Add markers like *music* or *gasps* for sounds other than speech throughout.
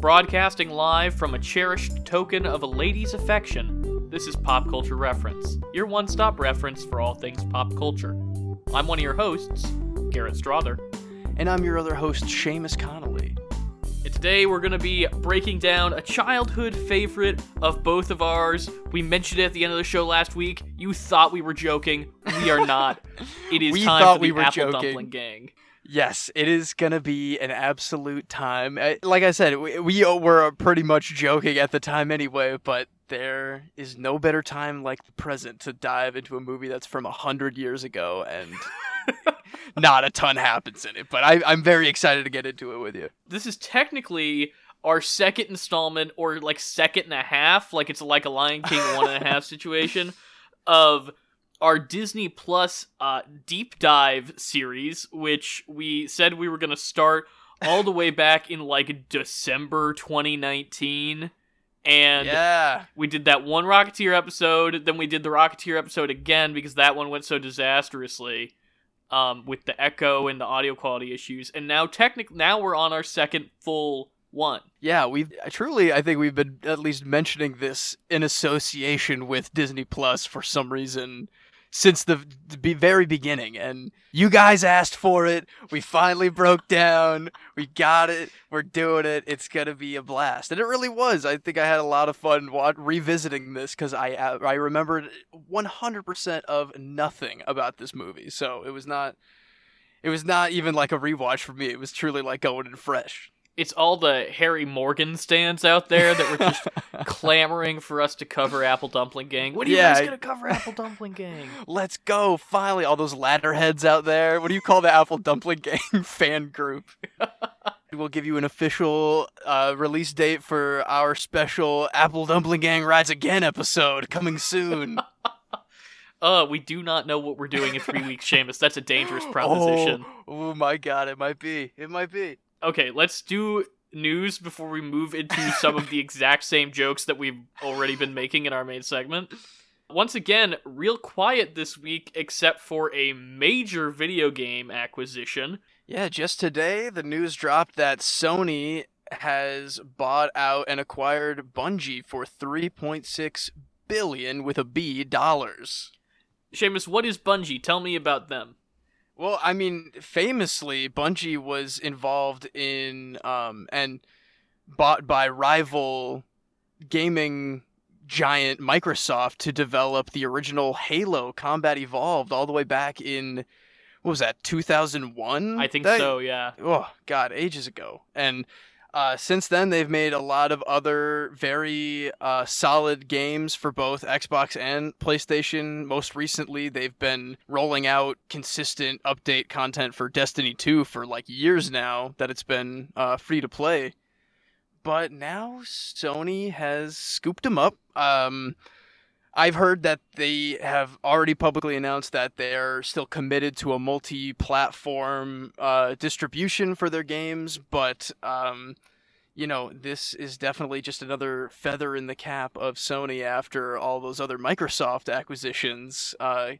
Broadcasting live from a cherished token of a lady's affection, this is Pop Culture Reference, your one stop reference for all things pop culture. I'm one of your hosts, Garrett Strother, And I'm your other host, Seamus Connolly. and today we're going to be breaking down a childhood favorite of both of ours. We mentioned it at the end of the show last week. You thought we were joking. We are not. *laughs* It is We time thought for we the were Apple joking. Dumpling Gang. Yes, it is gonna be an absolute time. Uh, Like I said, we, we were pretty much joking at the time anyway, but there is no better time like the present to dive into a movie that's from a hundred years ago and *laughs* not a ton happens in it. But I, I'm very excited to get into it with you. this is technically our second installment or like second and a half like it's like a lion king one and a half situation *laughs* of our disney plus uh, deep dive series which we said we were going to start all the way back in like december 2019 and yeah, we did that one rocketeer episode then we did the rocketeer episode again because that one went so disastrously um, with the echo and the audio quality issues. And now technically now we're on our second full one. Yeah. We truly, I think we've been at least mentioning this in association with Disney Plus for some reason since the, very beginning. And you guys asked for it. We finally broke down. We got it. We're doing it. It's gonna be a blast, and it really was. I think I had a lot of fun revisiting this because I uh, I remembered 100% of nothing about this movie, so it was not. It was not even like a rewatch for me. It was truly like going in fresh. It's all the harry morgan stands out there that were just *laughs* clamoring for us to cover apple dumpling gang What are you Yeah, guys gonna cover apple dumpling gang *laughs* Let's go! Finally, all those ladder heads out there. What do you call the Apple Dumpling Gang *laughs* fan group? we'll give you an official uh, release date for our special Apple Dumpling Gang Rides Again episode coming soon. uh we do not know what we're doing in three weeks Seamus. that's a dangerous proposition Oh, oh my god, it might be. It might be. Okay let's do news before we move into some of the *laughs* exact same jokes that we've already been making in our main segment. Once again real quiet this week except for a major video game acquisition. Yeah, just today the news dropped that Sony has bought out and acquired Bungie for 3.6 billion with a B dollars. Seamus, what is bungie? Tell me about them Well, I mean, famously, Bungie was involved in um, and bought by rival gaming giant Microsoft to develop the original Halo Combat Evolved all the way back in what was that 2001? I think That- so, yeah. Oh God, ages ago. And uh, since then, they've made a lot of other very uh, solid games for both Xbox and PlayStation. Most recently, they've been rolling out consistent update content for Destiny 2 for like years now that it's been uh, free to play. But now Sony has scooped them up. Um, I've heard that they have already publicly announced that they're still committed to a multi-platform uh, distribution for their games, but um, you know, this is definitely just another feather in the cap of Sony after all those other Microsoft acquisitions. Uh,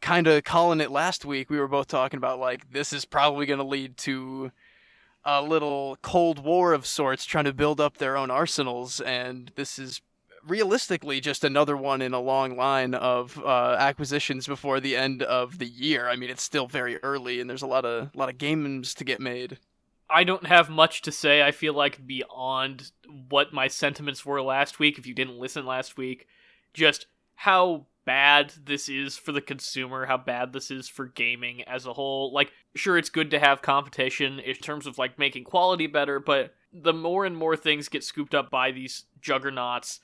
kind of calling it last week. We were both talking about like this is probably going to lead to a little cold war of sorts, trying to build up their own arsenals, and this is realistically just another one in a long line of uh, acquisitions before the end of the year. I mean, it's still very early, and there's a lot of lot of games to get made. I don't have much to say. I feel like beyond what my sentiments were last week, if you didn't listen last week, just how bad this is for the consumer, how bad this is for gaming as a whole. Like, sure, it's good to have competition in terms of like making quality better, but the more and more things get scooped up by these juggernauts,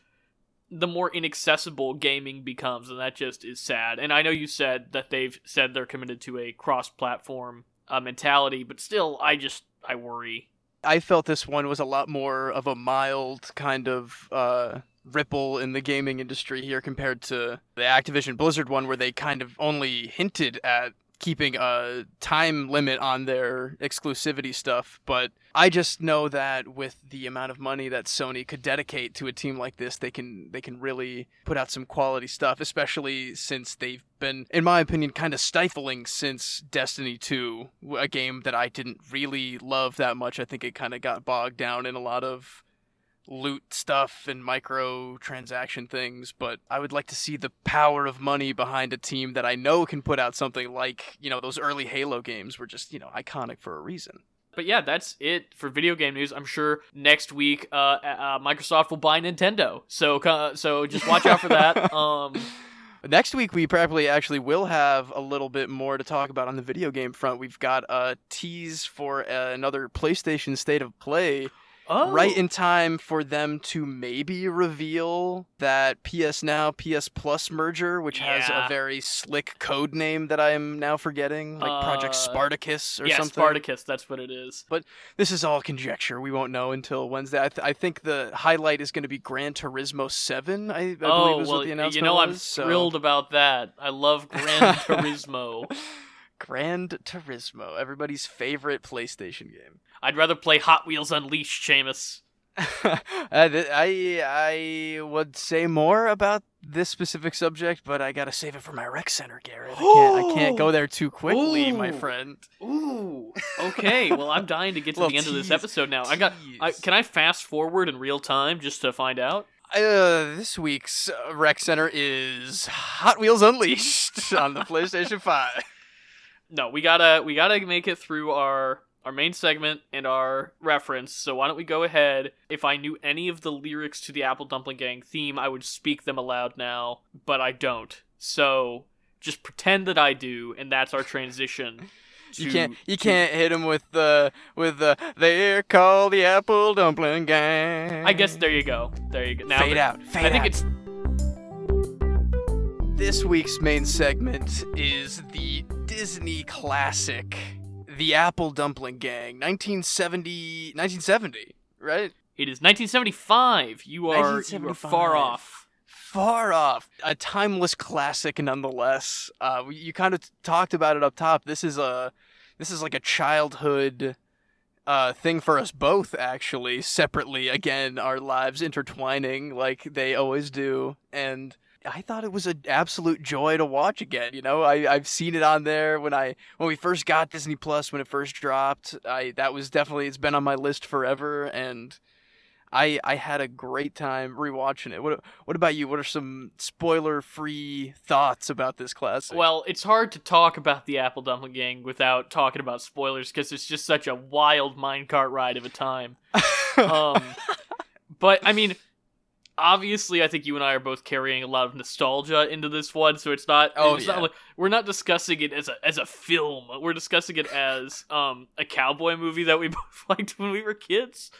the more inaccessible gaming becomes, and that just is sad. And I know you said that they've said they're committed to a cross platform uh, mentality, but still, I just, I worry. I felt this one was a lot more of a mild kind of uh, ripple in the gaming industry here compared to the Activision Blizzard one, where they kind of only hinted at keeping a time limit on their exclusivity stuff, but I just know that with the amount of money that Sony could dedicate to a team like this, they can they can really put out some quality stuff, especially since they've been in my opinion kind of stifling since Destiny 2, a game that I didn't really love that much. I think it kind of got bogged down in a lot of loot stuff and micro transaction things, but I would like to see the power of money behind a team that I know can put out something like, you know, those early Halo games were just, you know, iconic for a reason. But yeah, that's it for video game news. I'm sure next week uh, uh, Microsoft will buy Nintendo. So uh, so just watch out for that. *laughs* Um Next week, we probably actually will have a little bit more to talk about on the video game front. We've got a tease for uh, another PlayStation State of Play oh. right in time for them to maybe reveal that PS Now PS Plus merger, which has a very slick code name that I am now forgetting, like Project Uh, Spartacus or something. yeah, something. Spartacus. That's what it is. But this is all conjecture. We won't know until Wednesday. I, th- I think the highlight is going to be Gran Turismo Seven. I, I believe oh was well, what the announcement you know I'm so- thrilled about that. I love Gran *laughs* Turismo. Gran Turismo, everybody's favorite PlayStation game. I'd rather play Hot Wheels Unleashed, Seamus. *laughs* Uh, I I would say more about this specific subject, but I gotta save it for my rec center, Garrett. I can't I can't go *gasps* there too quickly, my friend. Ooh. *laughs* Okay. well, I'm dying to get to the end of this episode now. I got. I, can I fast forward in real time just to find out? Uh, this week's uh, rec center is Hot Wheels Unleashed on the *laughs* PlayStation Five. No, we gotta we gotta make it through our our main segment and our reference. So why don't we go ahead? If I knew any of the lyrics to the Apple Dumpling Gang theme, I would speak them aloud now, but I don't. So just pretend that I do, and that's our transition. *laughs* You can't you to- can't hit him with the with the they're called the Apple Dumpling Gang. I guess there you go. There you go. Now fade out. Fade I think out. it's This week's main segment is the Disney classic, The Apple Dumpling Gang, 1970, 1970, right? it is 1975. You are you are far off. Far off. A timeless classic nonetheless. Uh, you kind of talked about it up top. This is a this is like a childhood uh, thing for us both, actually, separately. Again, our lives intertwining like they always do. And I thought it was an absolute joy to watch again. You know, I, I've seen it on there when I when we first got Disney Plus when it first dropped. I that was definitely it's been on my list forever, and I I had a great time rewatching it. What what about you? What are some spoiler free thoughts about this classic? Well, it's hard to talk about the Apple Dumpling Gang without talking about spoilers because it's just such a wild minecart ride of a time. *laughs* Um, but I mean, obviously, I think you and I are both carrying a lot of nostalgia into this one, so it's not. Oh, it's yeah. not like we're not discussing it as a as a film. We're discussing it as um a cowboy movie that we *laughs* both liked when we were kids.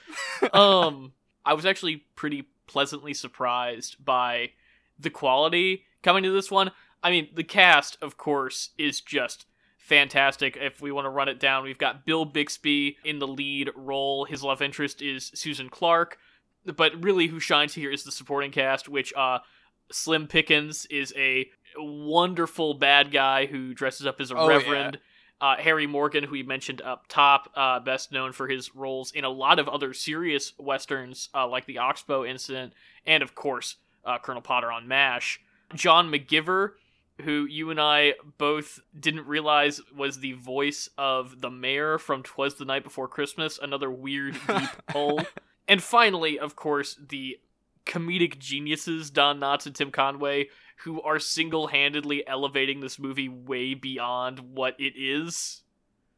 Um, I was actually pretty pleasantly surprised by the quality coming to this one. I mean, the cast, of course, is just fantastic. If we want to run it down, we've got Bill Bixby in the lead role. His love interest is Susan Clark, but really who shines here is the supporting cast, which uh Slim Pickens is a wonderful bad guy who dresses up as a Oh, yeah. reverend. Uh, Harry Morgan, who we mentioned up top, uh, best known for his roles in a lot of other serious westerns, uh, like the Oxbow Incident, and of course, uh, Colonel Potter on MASH. John McGiver, who you and I both didn't realize was the voice of the mayor from Twas the Night Before Christmas, another weird, deep *laughs* pull. And finally, of course, the comedic geniuses Don Knotts and Tim Conway, who are single handedly elevating this movie way beyond what it is.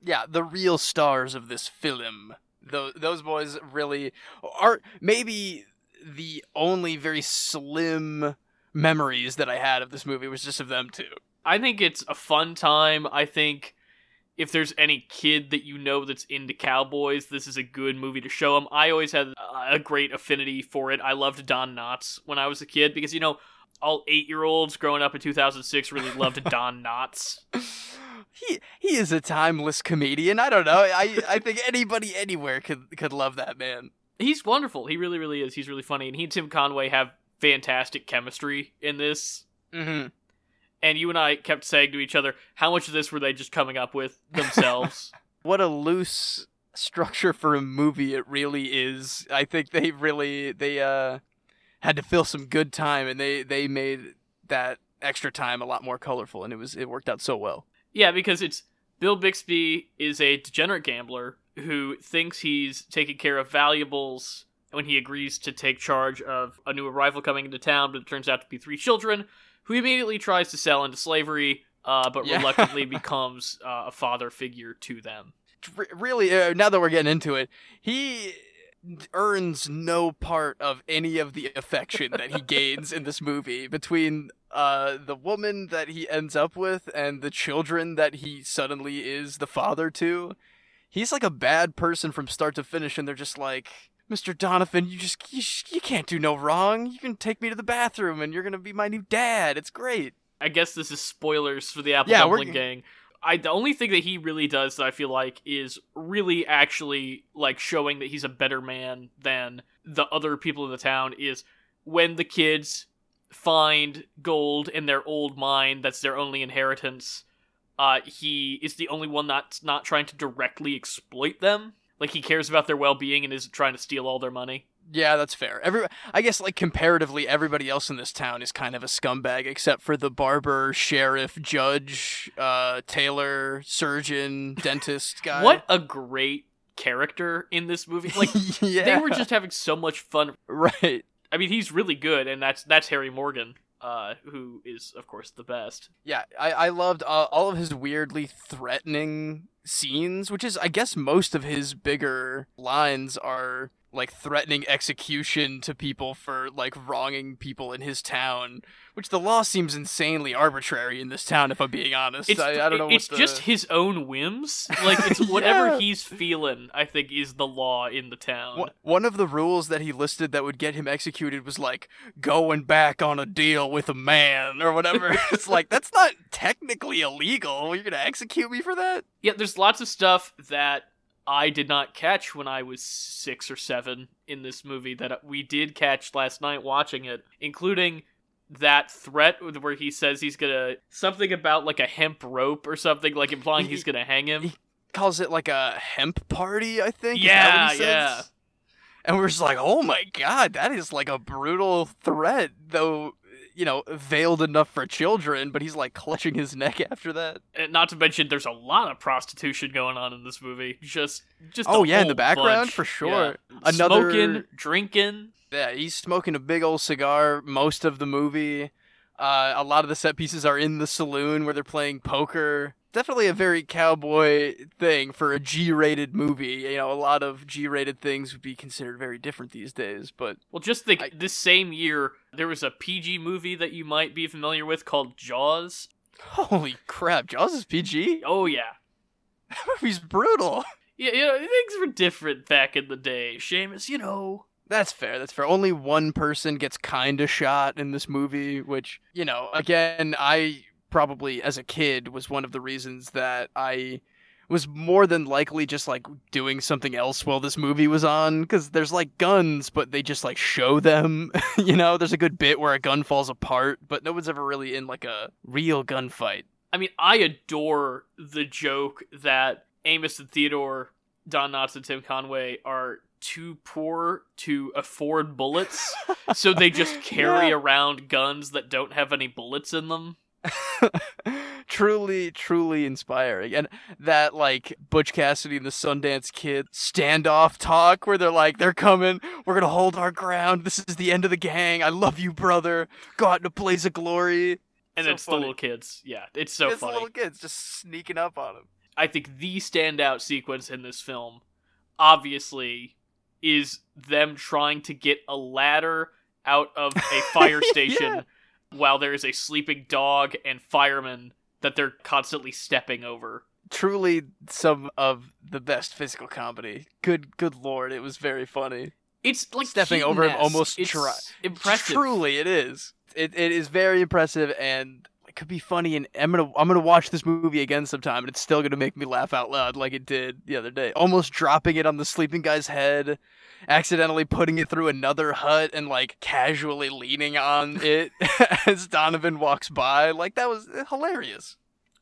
yeah, the real stars of this film. Those those boys really are maybe the only very slim memories that I had of this movie was just of them two. I think it's a fun time. I think if there's any kid that you know that's into cowboys, this is a good movie to show them. I always had a great affinity for it. I loved Don Knotts when I was a kid because, you know, all eight year olds growing up in 2006 really loved *laughs* Don Knotts. He he is a timeless comedian. I don't know. I I think anybody anywhere could could love that man. He's wonderful. He really, really is. He's really funny. And he and Tim Conway have fantastic chemistry in this. Mm-hmm. And you and I kept saying to each other, how much of this were they just coming up with *laughs* themselves? what a loose structure for a movie it really is. I think they really they uh had to fill some good time and they they made that extra time a lot more colorful and it was it worked out so well. yeah, because it's Bill Bixby is a degenerate gambler who thinks he's taking care of valuables when he agrees to take charge of a new arrival coming into town, but it turns out to be three children who immediately tries to sell into slavery, uh, but Yeah. reluctantly *laughs* becomes uh, a father figure to them. Really uh, now that we're getting into it, he earns no part of any of the affection that he *laughs* gains in this movie between uh the woman that he ends up with and the children that he suddenly is the father to. He's like a bad person from start to finish and they're just like Mr. Donovan, you just you, you can't do no wrong. You can take me to the bathroom and you're going to be my new dad. It's great. I guess this is spoilers for the Apple Yeah, we're Dumpling Gang. I the only thing that he really does that I feel like is really actually like showing that he's a better man than the other people in the town is when the kids find gold in their old mine that's their only inheritance. Uh, he is the only one that's not trying to directly exploit them. Like he cares about their well-being and isn't trying to steal all their money. Yeah, that's fair. Every I guess like comparatively everybody else in this town is kind of a scumbag except for the barber, sheriff, judge, uh tailor, surgeon, *laughs* dentist guy. What a great character in this movie! *laughs* Like yeah. they were just having so much fun right. I mean, he's really good, and that's that's Harry Morgan, uh, who is of course the best. Yeah, I I loved uh, all of his weirdly threatening scenes, which is I guess most of his bigger lines are like threatening execution to people for like wronging people in his town, which the law seems insanely arbitrary in this town if I'm being honest. It's I, I don't know it's the... just his own whims. Like it's *laughs* whatever Yeah. he's feeling. I think is the law in the town. One of the rules that he listed that would get him executed was like going back on a deal with a man or whatever. *laughs* it's like that's not technically illegal. You're gonna execute me for that? Yeah, there's lots of stuff that I did not catch when I was six or seven in this movie that we did catch last night watching it, including that threat where he says he's gonna something about like a hemp rope or something, like implying he's *laughs* gonna hang him. He calls it like a hemp party, I think. Yeah, he yeah. And we're just like, oh my god, that is like a brutal threat, though. You know, veiled enough for children, but he's like clutching his neck after that. And not to mention, there's a lot of prostitution going on in this movie. Just, just Oh, a yeah, in the background, bunch. for sure. Yeah. Another- smoking, drinking. Yeah, he's smoking a big old cigar most of the movie. Uh, a lot of the set pieces are in the saloon where they're playing poker. Definitely a very cowboy thing for a G-rated movie. You know, a lot of G-rated things would be considered very different these days. But Well, just think, I- this same year there was a PG movie that you might be familiar with called Jaws. holy crap, Jaws is PG. Oh yeah, *laughs* That movie's brutal. yeah. You know, things were different back in the day. Seamus, you know. That's fair. That's fair. Only one person gets kind of shot in this movie, which, you know, again, I probably as a kid was one of the reasons that I was more than likely just like doing something else while this movie was on cuz there's like guns but they just like show them, *laughs* you know, there's a good bit where a gun falls apart, but no one's ever really in like a real gunfight. I mean, I adore the joke that Amos and Theodore, Don Knotts and Tim Conway are too poor to afford bullets, so they just *laughs* carry Yeah. around guns that don't have any bullets in them. *laughs* truly, truly inspiring. And that like Butch Cassidy and the Sundance Kid standoff talk where they're like, they're coming, we're gonna hold our ground. This is the end of the gang. I love you, brother. Go out in a blaze of glory. And So it's the little kids. Yeah, it's so it's funny. the little kids just sneaking up on him. I think the standout sequence in this film, obviously, is them trying to get a ladder out of a fire *laughs* station while there is a sleeping dog and firemen that they're constantly stepping over. Truly some of the best physical comedy. Good good lord, it was very funny. It's like Stepping over him almost it's dry- impressive. Truly, it is. It, it is very impressive, and it could be funny, and I'm gonna I'm gonna watch this movie again sometime, and it's still gonna make me laugh out loud like it did the other day. Almost dropping it on the sleeping guy's head, accidentally putting it through another hut, and like casually leaning on it *laughs* as Donovan walks by. Like that was hilarious.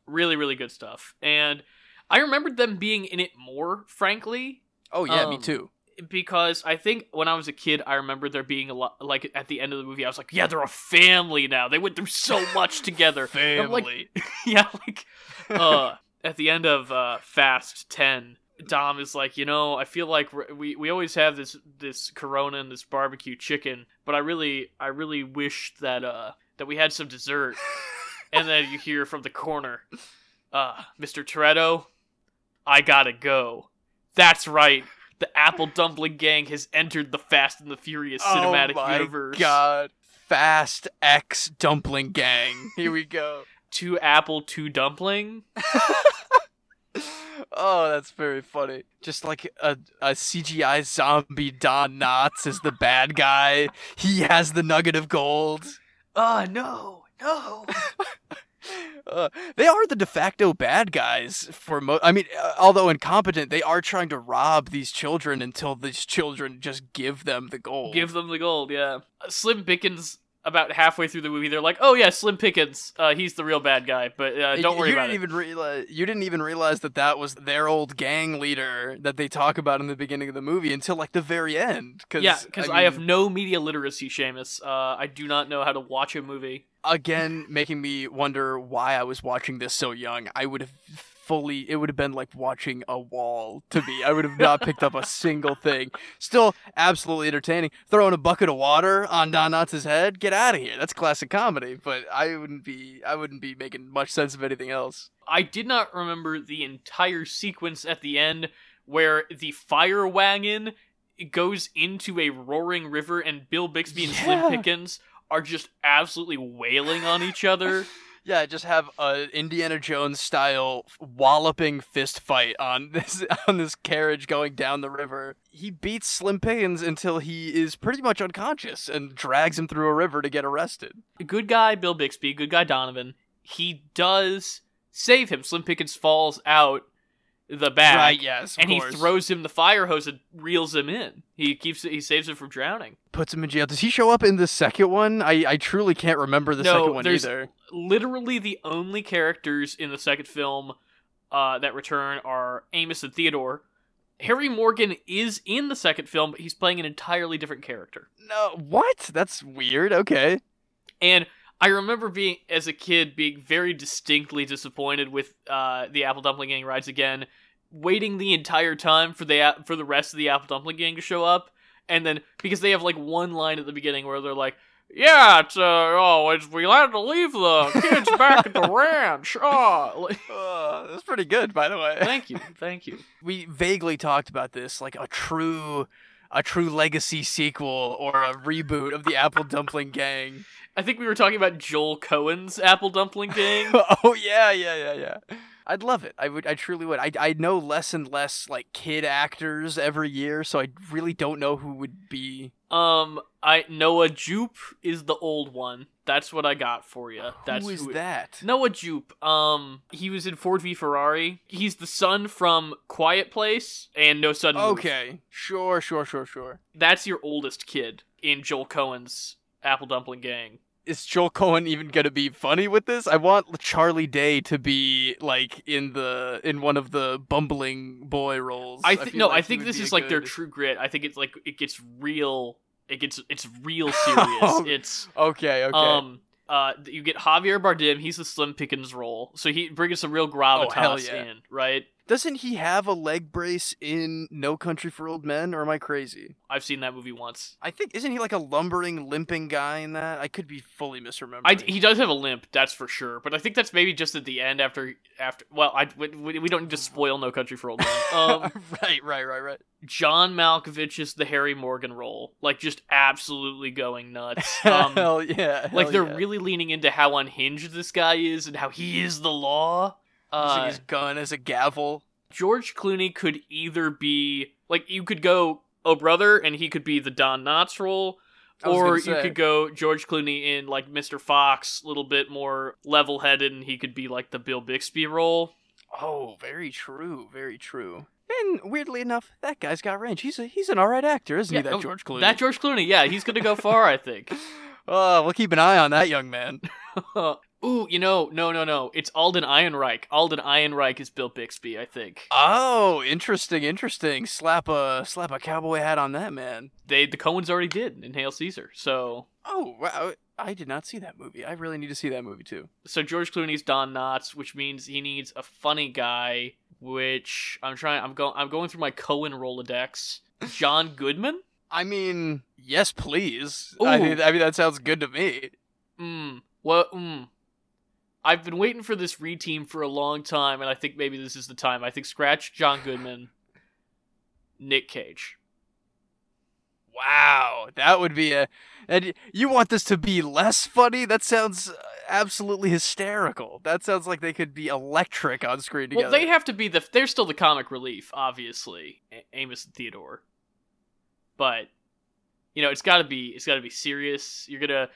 Really, really good stuff. And I remembered them being in it more, frankly, Oh yeah, me Um, too. Because I think when I was a kid, I remember there being a lot. Like at the end of the movie, I was like, "Yeah, they're a family now. They went through so *laughs* much together." I'm like, *laughs* yeah, like uh, at the end of uh, Fast Ten, Dom is like, you know, I feel like we we always have this this Corona and this barbecue chicken, but I really I really wish that uh that we had some dessert. *laughs* and then you hear from the corner, uh, Mr. Toretto, I gotta go. That's right. The Apple Dumpling Gang has entered the Fast and the Furious oh cinematic oh my universe. God, Fast X Dumpling Gang. Here we go. *laughs* Two apple, two dumpling. *laughs* oh, that's very funny. Just like a, a CGI zombie Don Knotts is the bad guy. He has the nugget of gold. Oh no, no. *laughs* Uh, they are the de facto bad guys for mo. I mean, uh, although incompetent, they are trying to rob these children until these children just give them the gold. Give them the gold, yeah. Slim Pickens, about halfway through the movie, they're like, "Oh yeah, Slim Pickens, uh, he's the real bad guy." But uh, don't worry you about didn't it. even realize you didn't even realize that that was their old gang leader that they talk about in the beginning of the movie until like the very end. Cause, yeah, because I, have no media literacy, Seamus. Uh, I do not know how to watch a movie. Again making me wonder why I was watching this so young. I would have fully it would have been like watching a wall to me. I would have not picked up a single thing. Still absolutely entertaining. Throwing a bucket of water on Don Knotts' head, get out of here. That's classic comedy, but I wouldn't be I wouldn't be making much sense of anything else. I did not remember the entire sequence at the end where the fire wagon goes into a roaring river and Bill Bixby and Yeah. Slim Pickens are just absolutely wailing on each other. *laughs* Yeah, just have a Indiana Jones style walloping fist fight on *laughs* this on this carriage going down the river. He beats Slim Pickens until he is pretty much unconscious and drags him through a river to get arrested. good guy Bill Bixby, good guy Donovan. He does save him. Slim Pickens falls out the back. right, yes, of and course. he throws him the fire hose and reels him in. He keeps he saves him from drowning. puts him in jail. Does he show up in the second one? I, I truly can't remember the No, second one there's- either. Literally the only characters in the second film uh, that return are Amos and Theodore. Harry Morgan is in the second film, but he's playing an entirely different character. No, what? That's weird. Okay. And I remember being, as a kid, being very distinctly disappointed with uh, the Apple Dumpling Gang rides again, waiting the entire time for the for the rest of the Apple Dumpling Gang to show up, and then because they have like one line at the beginning where they're like, "Yeah, it's uh, oh, it's, we had to leave the kids back at the *laughs* ranch." Oh, *laughs* like, Uh, that's pretty good, by the way. thank you, thank you. *laughs* we vaguely talked about this, like a true, a true legacy sequel or a reboot of the Apple Dumpling Gang. I think we were talking about Joel Coen's Apple Dumpling Gang. *laughs* oh yeah, yeah, yeah, yeah. I'd love it. I would. I truly would. I I know less and less like kid actors every year, so I really don't know who would be. Um, I Noah Jupe is the old one. That's what I got for you. That's who is who it- that? Noah Jupe. Um, he was in Ford v Ferrari. He's the son from Quiet Place and No Sudden Move. Okay, sure, sure, sure, sure. That's your oldest kid in Joel Coen's Apple Dumpling Gang. Is Joel Coen even gonna be funny with this? I want Charlie Day to be like in the in one of the bumbling boy roles. I think no, like I think this is like their true grit. I think it's like it gets real. It gets it's real *laughs* serious. Oh, it's Okay, okay. um uh you get Javier Bardem. He's the Slim Pickens role, so he brings some real gravitas Oh, yeah. in, right? Doesn't he have a leg brace in No Country for Old Men, or am I crazy? I've seen that movie once. I think isn't he like a lumbering, limping guy in that? I could be fully misremembering. I, he does have a limp, that's for sure. But I think that's maybe just at the end after after. Well, I we, we don't need to spoil No Country for Old Men. *laughs* Um, right, right, right, right. John Malkovich is the Harry Morgan role, like just absolutely going nuts. *laughs* Um, hell yeah! like they're yeah. really leaning into how unhinged this guy is and how he is the law. Using Uh, his gun as a gavel. George Clooney could either be like you could go oh brother and he could be the Don Knotts role, or you could go George Clooney in like Mr. Fox, a little bit more level headed, and he could be like the Bill Bixby role. Oh, very true, very true. And weirdly enough, that guy's got range. He's a he's an alright actor, isn't Yeah, he? That oh, George Clooney. That George Clooney, yeah, he's gonna go far, I think. *laughs* Oh, we'll keep an eye on that young man. *laughs* Ooh, you know, no, no, no. It's Alden Ehrenreich. Alden Ehrenreich is Bill Bixby, I think. Oh, interesting, interesting. Slap a slap a cowboy hat on that man. They the Coens already did in Hail Caesar. So Oh, wow. I did not see that movie. I really need to see that movie too. so George Clooney's Don Knotts, which means he needs a funny guy. Which I'm trying. I'm going. I'm going through my Coen Rolodex. John *laughs* Goodman. I mean, yes, please. I mean, I mean that sounds good to me. Hmm. What? Hmm. I've been waiting for this reteam for a long time, and I think maybe this is the time. I think scratch John Goodman, Nick Cage. Wow, that would be a. And you want this to be less funny? That sounds absolutely hysterical. That sounds like they could be electric on screen together. Well, they have to be the. They're still the comic relief, obviously, Amos and Theodore. But you know, it's got to be. It's got to be serious. You're gonna.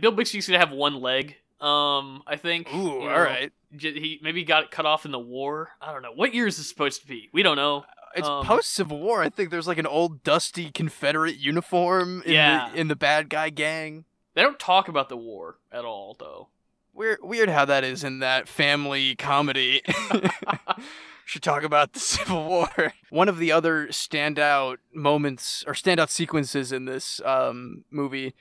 Bill Bixby's gonna have one leg. Um, I think. Ooh, you know. all right. J- He maybe got it cut off in the war. I don't know. What year is this supposed to be? We don't know. It's Um, post Civil War. I think there's like an old dusty Confederate uniform in Yeah. the in the bad guy gang. They don't talk about the war at all, though. Weird, weird how that is in that family comedy. *laughs* Should talk about the *laughs* Civil War. One of the other standout moments or standout sequences in this um, movie.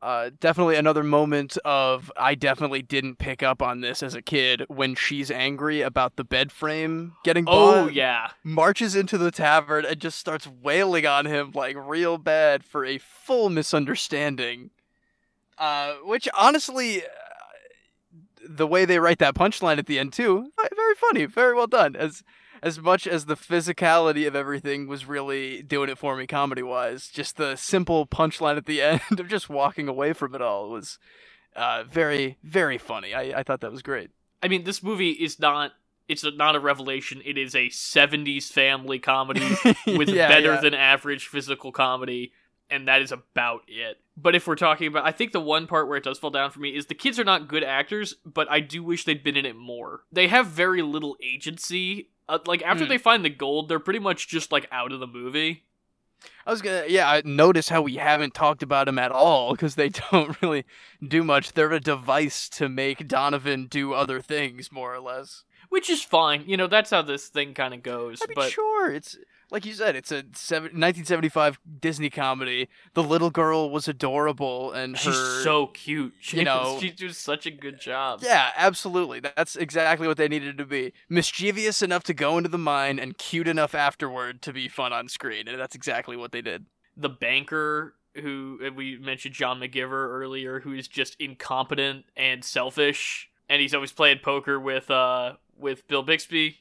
Uh, definitely another moment of I definitely didn't pick up on this as a kid when she's angry about the bed frame getting Oh yeah. marches into the tavern and just starts wailing on him like real bad for a full misunderstanding. Uh, which honestly, uh, the way they write that punchline at the end too, very funny, very well done. As as much as the physicality of everything was really doing it for me comedy wise, just the simple punchline at the *laughs* end of just walking away from it all was uh, very very funny. I, I thought that was great. I mean, this movie is not. It's not a revelation. It is a '70s family comedy *laughs* with Yeah, better yeah. than average physical comedy, and that is about it. But if we're talking about, I think the one part where it does fall down for me is the kids are not good actors, but I do wish they'd been in it more. They have very little agency. Uh, like after Hmm. they find the gold, they're pretty much just like out of the movie. I was gonna, yeah. I notice how we haven't talked about them at all because they *laughs* don't really do much. They're a device to make Donovan do other things, more or less. Which is fine, you know. That's how this thing kind of goes. I mean, but sure, it's like you said, it's a seven, 1975 Disney comedy. The little girl was adorable, and she's her, so cute. She, *laughs* you know- she does such a good job. yeah, absolutely. That's exactly what they needed to be. Mischievous enough to go into the mine, and cute enough afterward to be fun on screen, and that's exactly what they did. the banker who uh, we mentioned John McGiver earlier, who is just incompetent and selfish, and he's always playing poker with uh with Bill Bixby.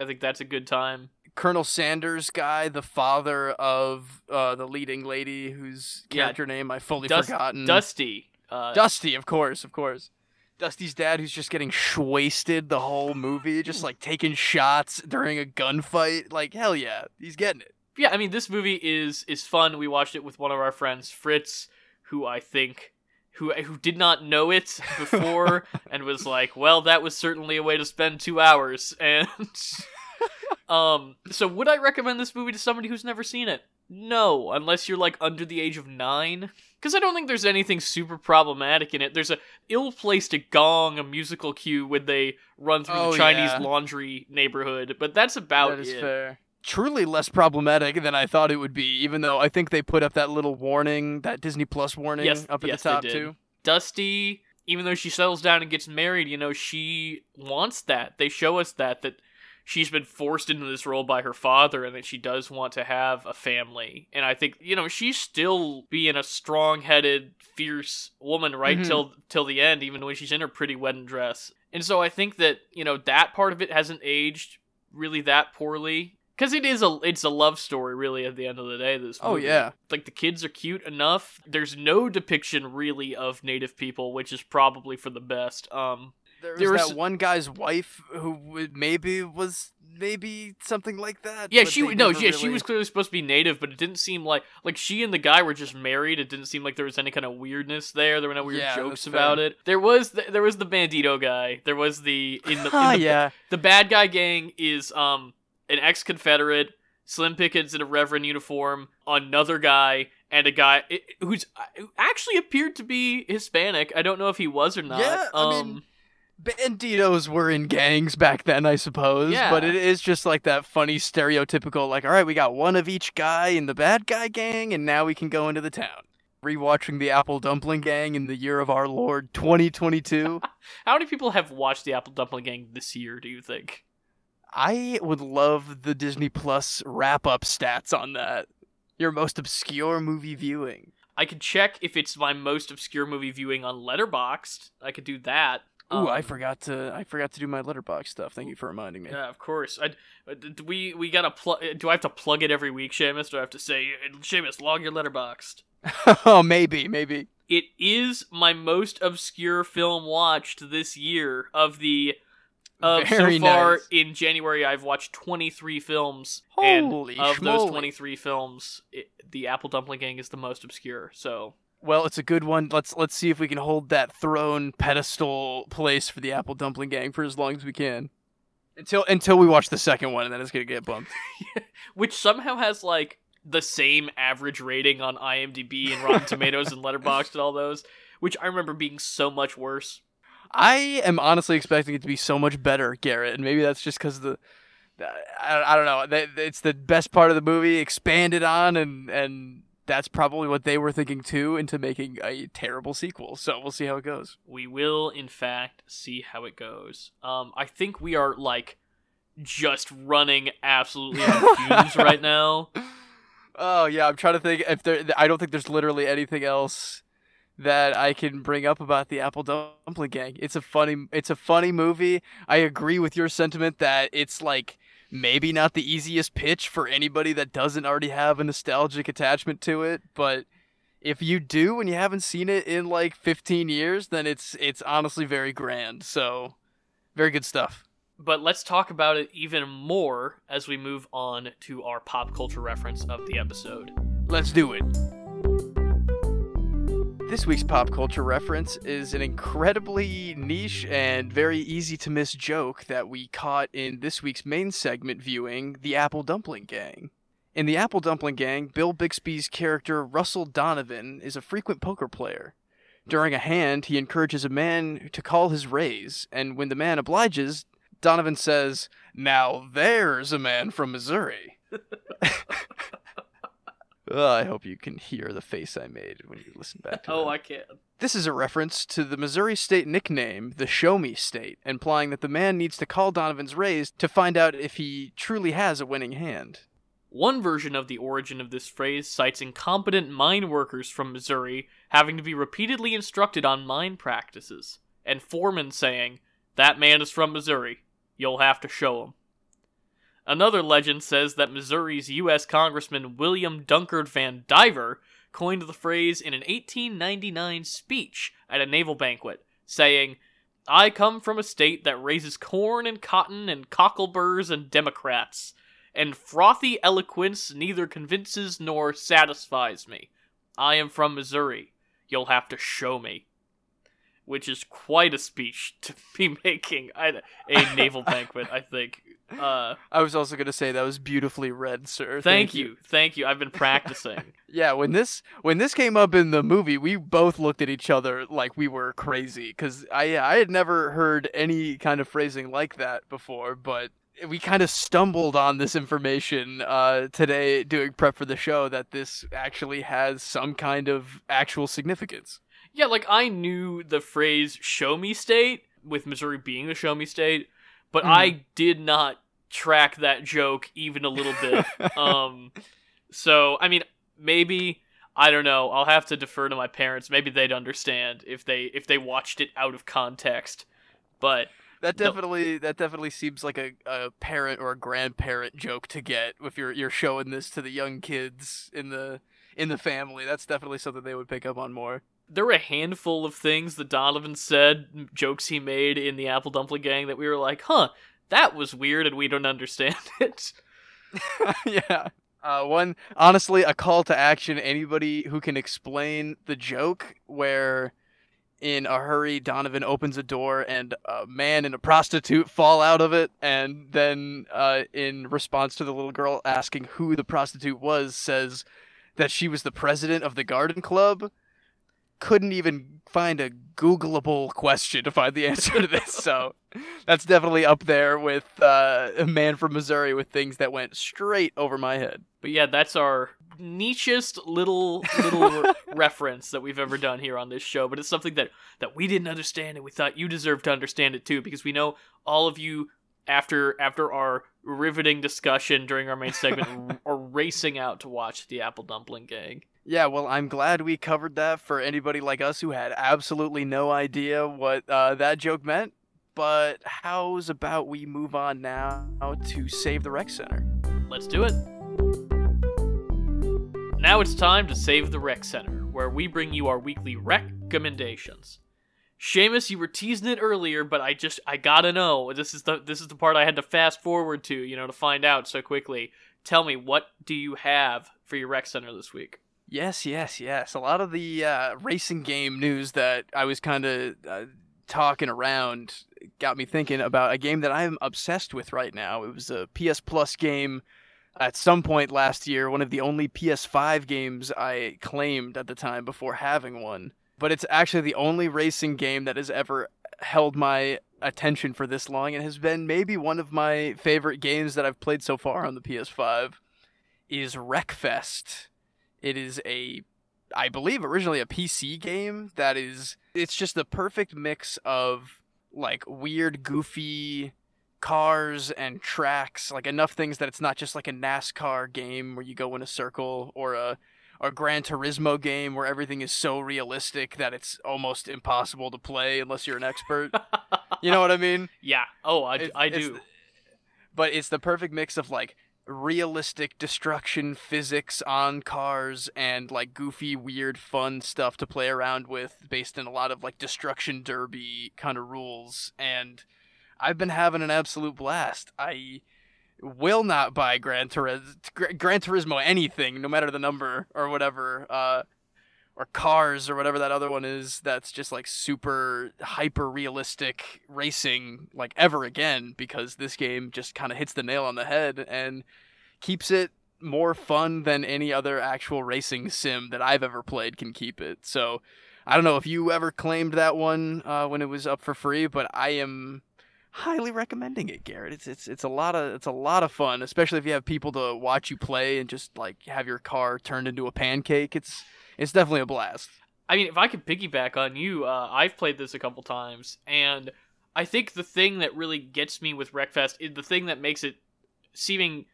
I think that's a good time. Colonel Sanders guy, the father of uh, the leading lady, whose Yeah. character name I fully Dust- forgotten. Dusty. Uh, Dusty, of course, of course. Dusty's dad, who's just getting wasted the whole movie, just like taking shots during a gunfight. Like hell yeah, he's getting it. Yeah, I mean this movie is is fun. We watched it with one of our friends, Fritz, who I think who who did not know it *laughs* before and was like, "Well, that was certainly a way to spend 2 hours." *laughs* And um so would I recommend this movie to somebody who's never seen it? No, unless you're like under the age of 9. Cuz I don't think there's anything super problematic in it. There's a ill-placed gong, a musical cue when they run through Oh, the Chinese yeah. laundry neighborhood, but that's about that is it. fair. Truly less problematic than I thought it would be, even though I think they put up that little warning, that Disney Plus warning Yes, up at yes, the top too. Dusty, even though she settles down and gets married, you know, she wants that. They show us that that she's been forced into this role by her father and that she does want to have a family. And I think, you know, she's still being a strong-headed, fierce woman right Mhm. till till the end even when she's in her pretty wedding dress. And so I think that, you know, that part of it hasn't aged really that poorly. Cause it is a it's a love story really at the end of the day. This Oh yeah, like the kids are cute enough. There's no depiction really of native people, which is probably for the best. Um there was There was- that one guy's wife who maybe was maybe something like that. Yeah, she no, yeah, she was clearly supposed to be native, but it didn't seem like like she and the guy were just married. It didn't seem like there was any kind of weirdness there. There were no weird Yeah, jokes about fair. it. There was the, there was the bandito guy. There was the in the, in *laughs* the yeah. the bad guy gang is um an ex-Confederate, Slim Pickens in a Reverend uniform, another guy, and a guy who's who actually appeared to be Hispanic. I don't know if he was or not. Yeah, I mean, um, Banditos were in gangs back then, I suppose. Yeah. But it is just like that funny stereotypical, like, all right, we got one of each guy in the bad guy gang, and now we can go into the town. Rewatching the Apple Dumpling Gang in the year of our Lord 2022. *laughs* how many people have watched the Apple Dumpling Gang this year? Do you think? I would love the Disney Plus wrap up stats on that. Your most obscure movie viewing. I could check if it's my most obscure movie viewing on Letterboxd. I could do that. Ooh, I Um, forgot to I forgot to do my Letterboxd stuff. Thank you for reminding me. Yeah, of course. I, uh, we we gotta plug. Do I have to plug it every week, Seamus? Do I have to say, Seamus, log your Letterboxd? *laughs* oh, maybe, maybe. It is my most obscure film watched this year. Of the Um, Very so far nice. in January, I've watched twenty three films, Holy and of those twenty three films, it, the Apple Dumpling Gang is the most obscure. So Well, it's a good one. Let's let's see if we can hold that throne pedestal place for the Apple Dumpling Gang for as long as we can. Until until we watch the second one, and then it's gonna get bumped. *laughs* which somehow has like the same average rating on IMDb and Rotten Tomatoes and Letterboxd and all those, which I remember being so much worse. I am honestly expecting it to be so much better, Garrett, and maybe that's just because the. I, I don't know. It's the best part of the movie expanded on, and and that's probably what they were thinking too, into making a terrible sequel. So we'll see how it goes. We will, in fact, see how it goes. Um, I think we are like just running absolutely on fumes *laughs* right now. Oh yeah, I'm trying to think if there. I don't think there's literally anything else that I can bring up about the Apple Dumpling Gang. It's a funny. It's a funny movie. I agree with your sentiment that it's like maybe not the easiest pitch for anybody that doesn't already have a nostalgic attachment to it, but if you do and you haven't seen it in like 15 years, then it's it's honestly very grand. So, very good stuff. But let's talk about it even more as we move on to our pop culture reference of the episode. Let's do it. This week's pop culture reference is an incredibly niche and very easy to miss joke that we caught in this week's main segment viewing The Apple Dumpling Gang. In The Apple Dumpling Gang, Bill Bixby's character Russell Donovan is a frequent poker player. During a hand, he encourages a man to call his raise, and when the man obliges, Donovan says, Now there's a man from Missouri. *laughs* Ugh, I hope you can hear the face I made when you listen back to *laughs* Oh. I can. This is a reference to the Missouri State nickname, the Show Me State, implying that the man needs to call Donovan's raise to find out if he truly has a winning hand. One version of the origin of this phrase cites incompetent mine workers from Missouri having to be repeatedly instructed on mine practices, and foremen saying, That man is from Missouri. You'll have to show him. Another legend says that Missouri's U.S. Congressman William Dunkard Vandiver coined the phrase in an 1899 speech at a naval banquet, saying, I come from a state that raises corn and cotton and cockleburs and Democrats and frothy eloquence neither convinces nor satisfies me. I am from Missouri. You'll have to show me. Which is quite a speech to *laughs* be making at a naval *laughs* banquet, I think. Uh, I was also going to say that was beautifully read, sir. thank, you. Thank you. I've been practicing. *laughs* Yeah, when this when this came up in the movie, we both looked at each other like we were crazy because I I had never heard any kind of phrasing like that before, but we kind of stumbled on this information uh, today doing prep for the show that this actually has some kind of actual significance. yeah, like I knew the phrase show me state, with Missouri being the show me state, but Mhm. I did not track that joke even a little bit. *laughs* um so i mean maybe i don't know i'll have to defer to my parents maybe they'd understand if they if they watched it out of context but That No. definitely that definitely seems like a, a parent or a grandparent joke to get if you're you're showing this to the young kids in the in the family. That's definitely something they would pick up on more. There were a handful of things that donovan said jokes he made in the apple dumpling gang that we were like huh that was weird and we don't understand *laughs* it. *laughs* yeah. Uh, one, honestly, a call to action. Anybody who can explain the joke where in a hurry Donovan opens a door and a man and a prostitute fall out of it, and then uh, in response to the little girl asking who the prostitute was, says that she was the president of the garden club. Couldn't even find a Googleable question to find the answer to this, so *laughs* that's definitely up there with uh, a man from Missouri with things that went straight over my head. But yeah, that's our nichest little little *laughs* reference that we've ever done here on this show. But it's something that that we didn't understand, and we thought you deserved to understand it too, because we know all of you after after our riveting discussion during our main segment *laughs* are racing out to watch the Apple Dumpling Gang. Yeah, well, I'm glad we covered that for anybody like us who had absolutely no idea what uh, that joke meant. But how's about we move on now to Save the Rec Center? Let's do it. Now it's time to Save the Rec Center, where we bring you our weekly recommendations. Seamus, you were teasing it earlier, but I just I gotta know. This is the this is the part I had to fast forward to, you know, to find out so quickly. Tell me, what do you have for your rec center this week? Yes, yes, yes. A lot of the uh, racing game news that I was kind of uh, talking around got me thinking about a game that I'm obsessed with right now. It was a PS Plus game at some point last year, one of the only PS5 games I claimed at the time before having one. But it's actually the only racing game that has ever held my attention for this long and has been maybe one of my favorite games that I've played so far on the PS5 is Wreckfest. It is a I believe originally a PC game that is it's just the perfect mix of like weird goofy cars and tracks, like enough things that it's not just like a NASCAR game where you go in a circle or a or Gran Turismo game where everything is so realistic that it's almost impossible to play unless you're an expert. *laughs* you know what I mean? Yeah. Oh, I, It- I do. but it's the perfect mix of like realistic destruction physics on cars and like goofy weird fun stuff to play around with based in a lot of like destruction derby kind of rules and I've been having an absolute blast. I will not buy Gran, Turis- Gran Turismo anything, no matter the number or whatever, uh, or Cars or whatever that other one is. That's just like super hyper realistic racing, like ever again, because this game just kind of hits the nail on the head and keeps it more fun than any other actual racing sim that I've ever played can keep it. So. I don't know if you ever claimed that one uh, when it was up for free, but I am highly recommending it, Garrett. It's it's it's a lot of it's a lot of fun, especially if you have people to watch you play and just like have your car turned into a pancake. It's it's definitely a blast. I mean, if I could piggyback on you, uh, I've played this a couple times, and I think the thing that really gets me with Wreckfest is the thing that makes it seeming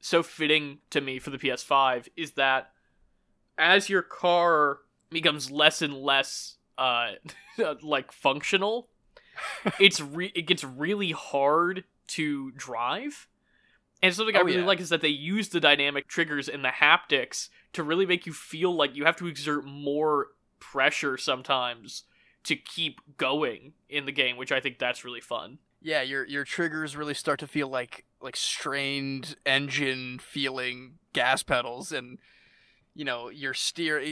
so fitting to me for the PS5 is that as your car becomes less and less uh, *laughs* like functional, *laughs* it's re- it gets really hard to drive. And something I Oh, really yeah. like is that they use the dynamic triggers and the haptics to really make you feel like you have to exert more pressure sometimes to keep going in the game, which I think that's really fun. Yeah, your your triggers really start to feel like like strained engine feeling gas pedals and you know your steer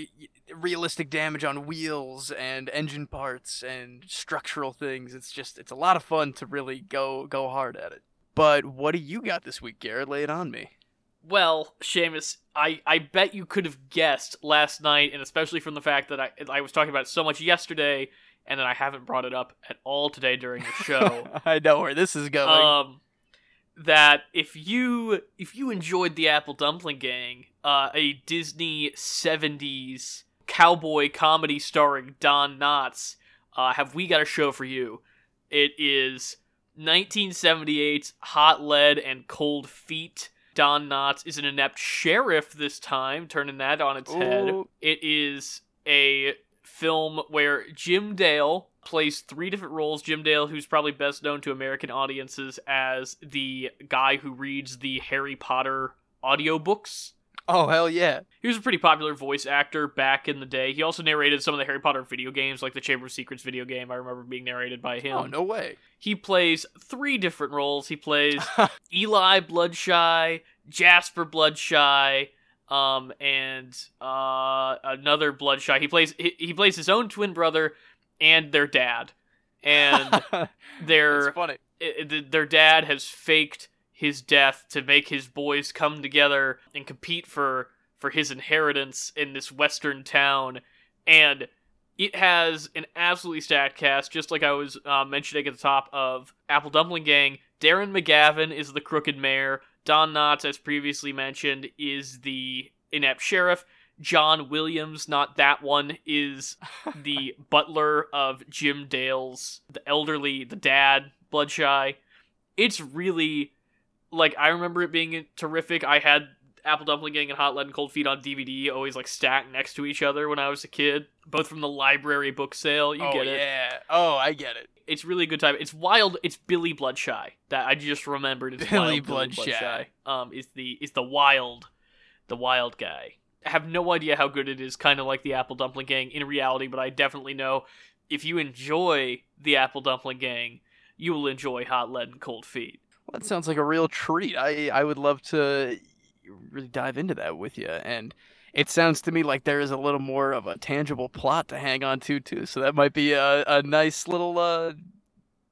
realistic damage on wheels and engine parts and structural things. It's just it's a lot of fun to really go go hard at it. But what do you got this week garrett? Lay it on me. Well, Seamus, I, I bet you could have guessed last night, and especially from the fact that I I was talking about it so much yesterday, and then I haven't brought it up at all today during the show. *laughs* i know where this is going um, that if you if you enjoyed the Apple Dumpling Gang, uh, a Disney '70s cowboy comedy starring Don Knotts, uh, have we got a show for you? It is 1978's Hot Lead and Cold Feet. Don Knotts is an inept sheriff this time, turning that on its head. It is a film where Jim Dale plays three different roles. Jim Dale, who's probably best known to American audiences as the guy who reads the Harry Potter audiobooks. Oh hell yeah! He was a pretty popular voice actor back in the day. He also narrated some of the Harry Potter video games, like the Chamber of Secrets video game. I remember being narrated by him. Oh no way! He plays three different roles. He plays *laughs* Eli Bloodshy, Jasper Bloodshy, um, and uh, another Bloodshy. He plays he, he plays his own twin brother and their dad, and *laughs* their funny. i- i- their dad has faked his death to make his boys come together and compete for for his inheritance in this western town. And it has an absolutely stacked cast just like i was uh, mentioning at the top of apple dumpling gang. Darren mcgavin is the crooked mayor. Don knotts as previously mentioned is the inept sheriff. John williams not that one is *laughs* the butler of Jim Dale's the elderly, the dad, Bloodshy. It's really like I remember it being terrific. I had Apple Dumpling Gang and Hot Lead and Cold Feet on DVD, always like stacked next to each other when I was a kid, both from the library book sale. You oh get it. yeah. Oh, I get it. It's really a good time. It's wild. It's Billy Bloodshy that I just remembered. It's Billy wild Billy Bloodshy. Um, is the is the wild, the wild guy. I have no idea how good it is. Kind of like the Apple Dumpling Gang in reality, but I definitely know if you enjoy the Apple Dumpling Gang, you will enjoy Hot Lead and Cold Feet. Well, that sounds like a real treat. I I would love to really dive into that with you. And it sounds to me like there is a little more of a tangible plot to hang on to too. So that might be a, a nice little uh,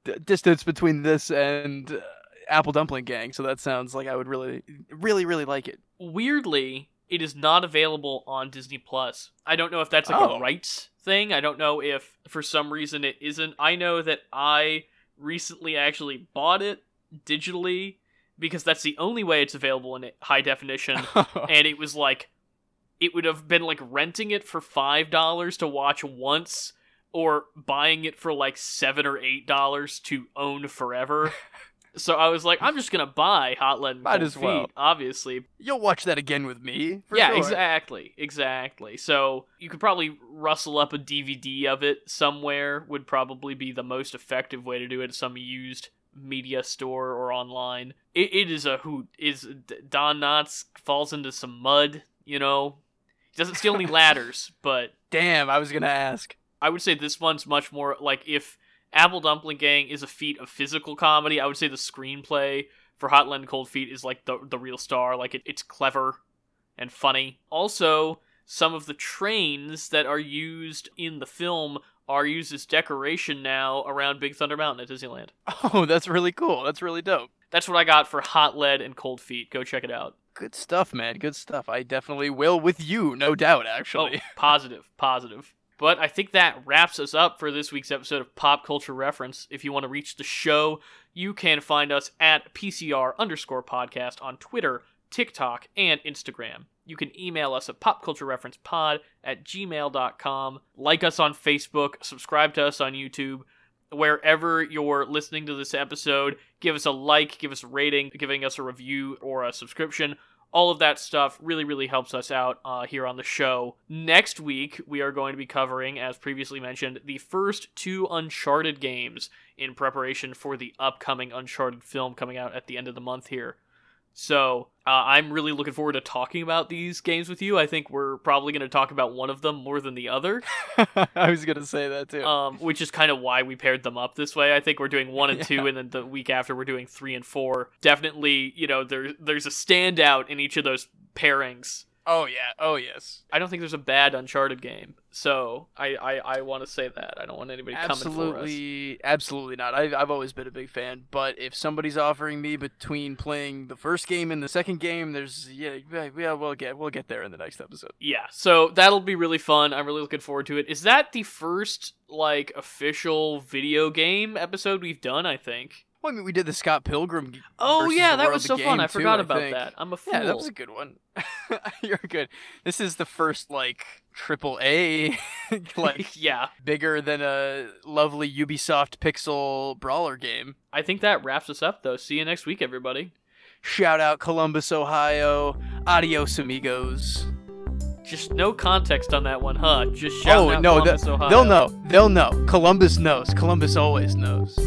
d- distance between this and uh, Apple Dumpling Gang. So that sounds like I would really, really, really like it. weirdly, it is not available on Disney Plus. I don't know if that's like Oh. a rights thing. I don't know if for some reason it isn't. I know that I recently actually bought it digitally because that's the only way it's available in high definition *laughs* oh. and it was like it would have been like renting it for five dollars to watch once or buying it for like seven or eight dollars to own forever *laughs* so i was like i'm just gonna buy hot lead and Might Cold as well. Feet, obviously You'll watch that again with me. For yeah sure. exactly exactly so you could probably rustle up a dvd of it somewhere would probably be the most effective way to do it some used media store or online it, it is a hoot is don knotts falls into some mud you know he doesn't steal any *laughs* ladders but Damn, I was gonna ask. i would say this one's much more like if apple dumpling gang is a feat of physical comedy i would say the screenplay for hot Lead cold feet is like the, the real star like it, it's clever and funny. Also, some of the trains that are used in the film are used as decoration now around Big Thunder Mountain at Disneyland. *laughs* Oh, that's really cool. That's really dope. That's what I got for Hot Lead and Cold Feet. Go check it out. Good stuff, man. Good stuff. I definitely will with you, no doubt, actually. Oh, *laughs* positive, positive. But I think that wraps us up for this week's episode of Pop Culture Reference. If you want to reach the show, you can find us at PCR underscore podcast on Twitter, TikTok, and Instagram. You can email us at popculturereferencepod at gmail.com. Like us on Facebook, subscribe to us on YouTube. Wherever you're listening to this episode, give us a like, give us a rating, giving us a review or a subscription all of that stuff really really helps us out uh, here on the show next week we are going to be covering as previously mentioned the first two uncharted games in preparation for the upcoming uncharted film coming out at the end of the month here so uh, i'm really looking forward to talking about these games with you i think we're probably going to talk about one of them more than the other *laughs* I was gonna say that too. um, which is kind of why we paired them up this way. I think we're doing one and *laughs* two, and then the week after we're doing three and four. Definitely, you know, there there's a standout in each of those pairings. Oh yeah. Oh yes. I don't think there's a bad Uncharted game, so I I, I want to say that I don't want anybody coming for us. Absolutely, absolutely not. I've I've always been a big fan, but if somebody's offering me between playing the first game and the second game, there's yeah, yeah, yeah, we'll get we'll get there in the next episode. Yeah, so that'll be really fun. I'm really looking forward to it. Is that the first like official video game episode we've done? I think. Mean, we did the Scott Pilgrim. Oh yeah, that was so fun. I too, forgot I about think. that. I'm a fool. Yeah, that was a good one. *laughs* You're good. This is the first like triple A, *laughs* like *laughs* yeah. bigger than a lovely Ubisoft pixel brawler game. I think that wraps us up though. See you next week, everybody. Shout out Columbus, Ohio. Adios, amigos. Just no context on that one, huh? Just shout oh out no, Columbus, th- Ohio. they'll know. They'll know. Columbus knows. Columbus always knows.